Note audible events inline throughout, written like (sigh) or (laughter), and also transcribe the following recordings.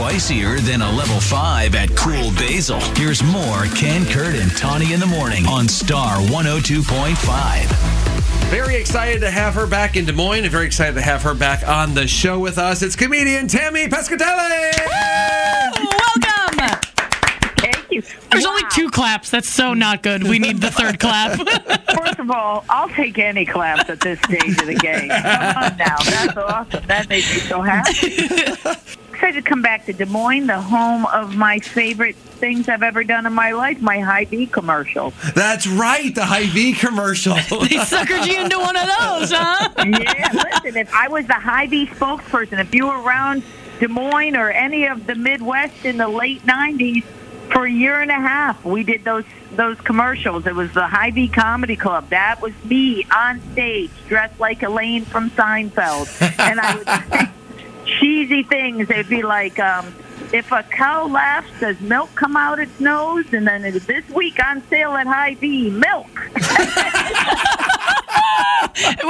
spicier than a level 5 at Cool Basil. Here's more Ken, Kurt, and Tawinee in the morning on Star 102.5. Very excited to have her back in Des Moines and very excited to have her back on the show with us. It's comedian Tammy Pescatelli. Welcome. Thank you. There's only two claps. That's so not good. We need the third clap. (laughs) First of all, I'll take any claps at this stage of the game. Come on now. That's awesome. That makes me so happy. (laughs) Excited to come back to Des Moines, the home of my favorite things I've ever done in my life, my Hy-Vee commercial. That's right, the Hy-Vee commercial. (laughs) they suckered you into one of those, huh? yeah, listen, if I was the Hy-Vee spokesperson, if you were around Des Moines or any of the Midwest in the late 90s, for a year and a half, we did those those commercials. It was the Hy-Vee Comedy Club. That was me on stage, dressed like Elaine from Seinfeld, and I would say cheesy things. They'd be like, um, "If a cow laughs, does milk come out its nose?" And then this week on sale at Hy-Vee, milk. (laughs)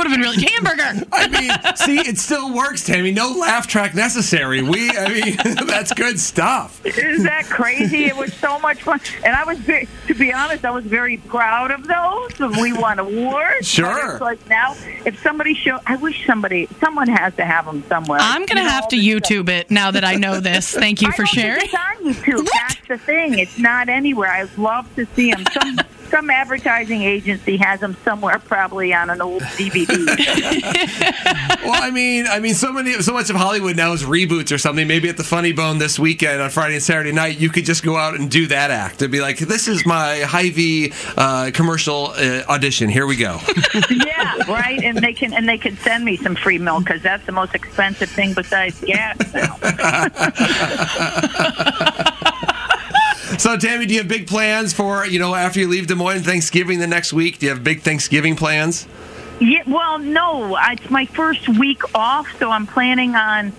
It would have been really hamburger. (laughs) I mean, see, it still works, Tammy. No laugh track necessary. We, I mean, (laughs) that's good stuff. Isn't that crazy? It was so much fun, and I was, very, to be honest, I was very proud of those. And we won awards. Sure. It's like now, if somebody show, I wish somebody, someone has to have them somewhere. I'm gonna You know, have to all this YouTube it now that I know this. Thank you I for don't think sharing. It's on YouTube. That's the thing. It's not anywhere. I'd love to see them. Some some advertising agency has them somewhere, probably on an old DVD. (laughs) Well, I mean, I mean, so many, so much of Hollywood now is reboots or something. Maybe at the Funny Bone this weekend on Friday and Saturday night, you could just go out and do that act and be like, "This is my V uh, commercial uh, audition. Here we go." (laughs) yeah, right. And they can and they can send me some free milk because that's the most expensive thing besides gas. now. (laughs) So, Tammy, do you have big plans for you know after you leave Des Moines Thanksgiving the next week? Do you have big Thanksgiving plans? Yeah, well, no, it's my first week off, so I'm planning on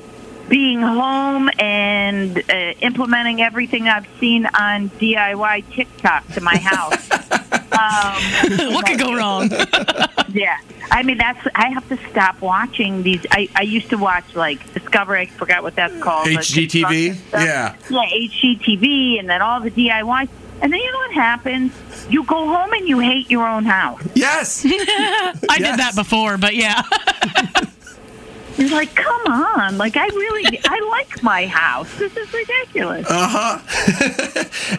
being home and uh, implementing everything I've seen on DIY TikTok to my house. (laughs) um, what could go wrong? (laughs) yeah, I mean that's I have to stop watching these. I, I used to watch like Discovery. I forgot what that's called. HGTV? Yeah. yeah, HGTV, and then all the DIY. And then you know what happens? You go home and you hate your own house. Yes. (laughs) I did that before, but yeah. (laughs) You're like, come on! Like I really, I like my house. This is ridiculous. Uh huh. (laughs)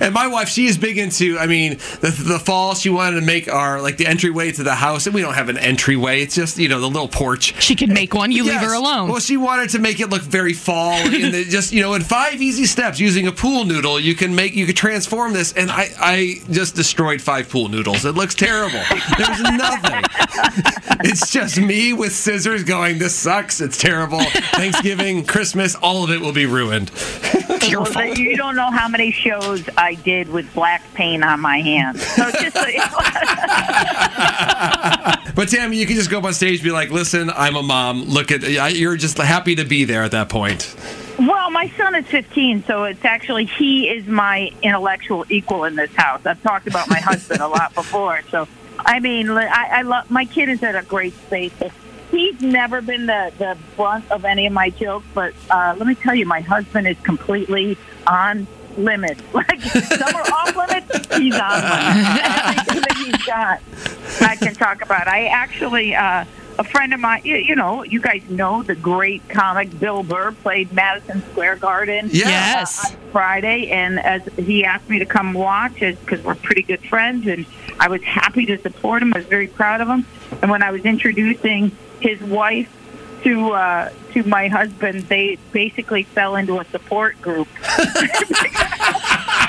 and my wife, she is big into. I mean, the the fall, she wanted to make our like the entryway to the house, and we don't have an entryway. It's just you know the little porch. She could make one. You leave her alone. Well, she wanted to make it look very fall, (laughs) and just you know, in five easy steps, using a pool noodle, you can make you could transform this. And I, I just destroyed five pool noodles. It looks terrible. There's nothing. (laughs) it's just me with scissors going. This sucks. It's terrible. Thanksgiving, Christmas, all of it will be ruined. (laughs) You don't know how many shows I did with black paint on my hands. So just (laughs) But Tammy, you can just go up on stage, and be like, "Listen, I'm a mom. Look at you're just happy to be there at that point." well, my son is 15, so it's actually he is my intellectual equal in this house. I've talked about my husband a lot before, so I mean, I, I love my kid is at a great space. He's never been the the brunt of any of my jokes, but uh, let me tell you, my husband is completely on limits. (laughs) Like some are off limits, he's on limits. (laughs) Everything that he's got, I can talk about. I actually. Uh, a friend of mine, you, you know, you guys know the great comic Bill Burr played Madison Square Garden. Yeah. Yes. on Friday, and as he asked me to come watch it because we're pretty good friends, and I was happy to support him. I was very proud of him. And when I was introducing his wife to uh, to my husband, they basically fell into a support group. (laughs) (laughs)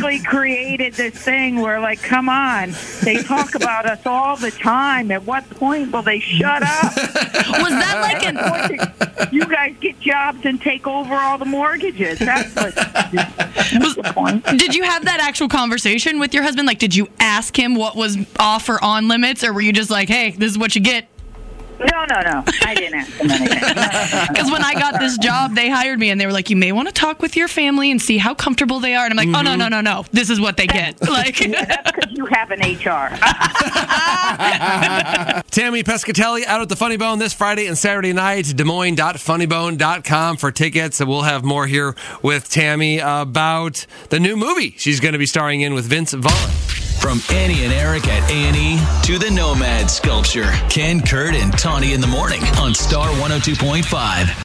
basically created this thing where, like, come on, they talk about us all the time. At what point will they shut up? (laughs) Was that like an (laughs) you guys get jobs and take over all the mortgages. That's what that's the point. Did you have that actual conversation with your husband? Like, did you ask him what was off or on limits, or were you just like, "Hey, this is what you get"? No, no, no. I didn't ask them anything. Because (laughs) when I got this job, they hired me and they were like, "You may want to talk with your family and see how comfortable they are." And I'm like, "Oh no, no, mm-hmm. no, no! This is what they get." Like, (laughs) That's because you have an HR. (laughs) Tammy Pescatelli out at the Funny Bone this Friday and Saturday night. Des Moines.funnybone.com for tickets. And we'll have more here with Tammy about the new movie she's going to be starring in with Vince Vaughn. From Annie and Eric at A&E to the Nomad Sculpture. Ken, Kurt, and Tawinee in the morning on Star 102.5.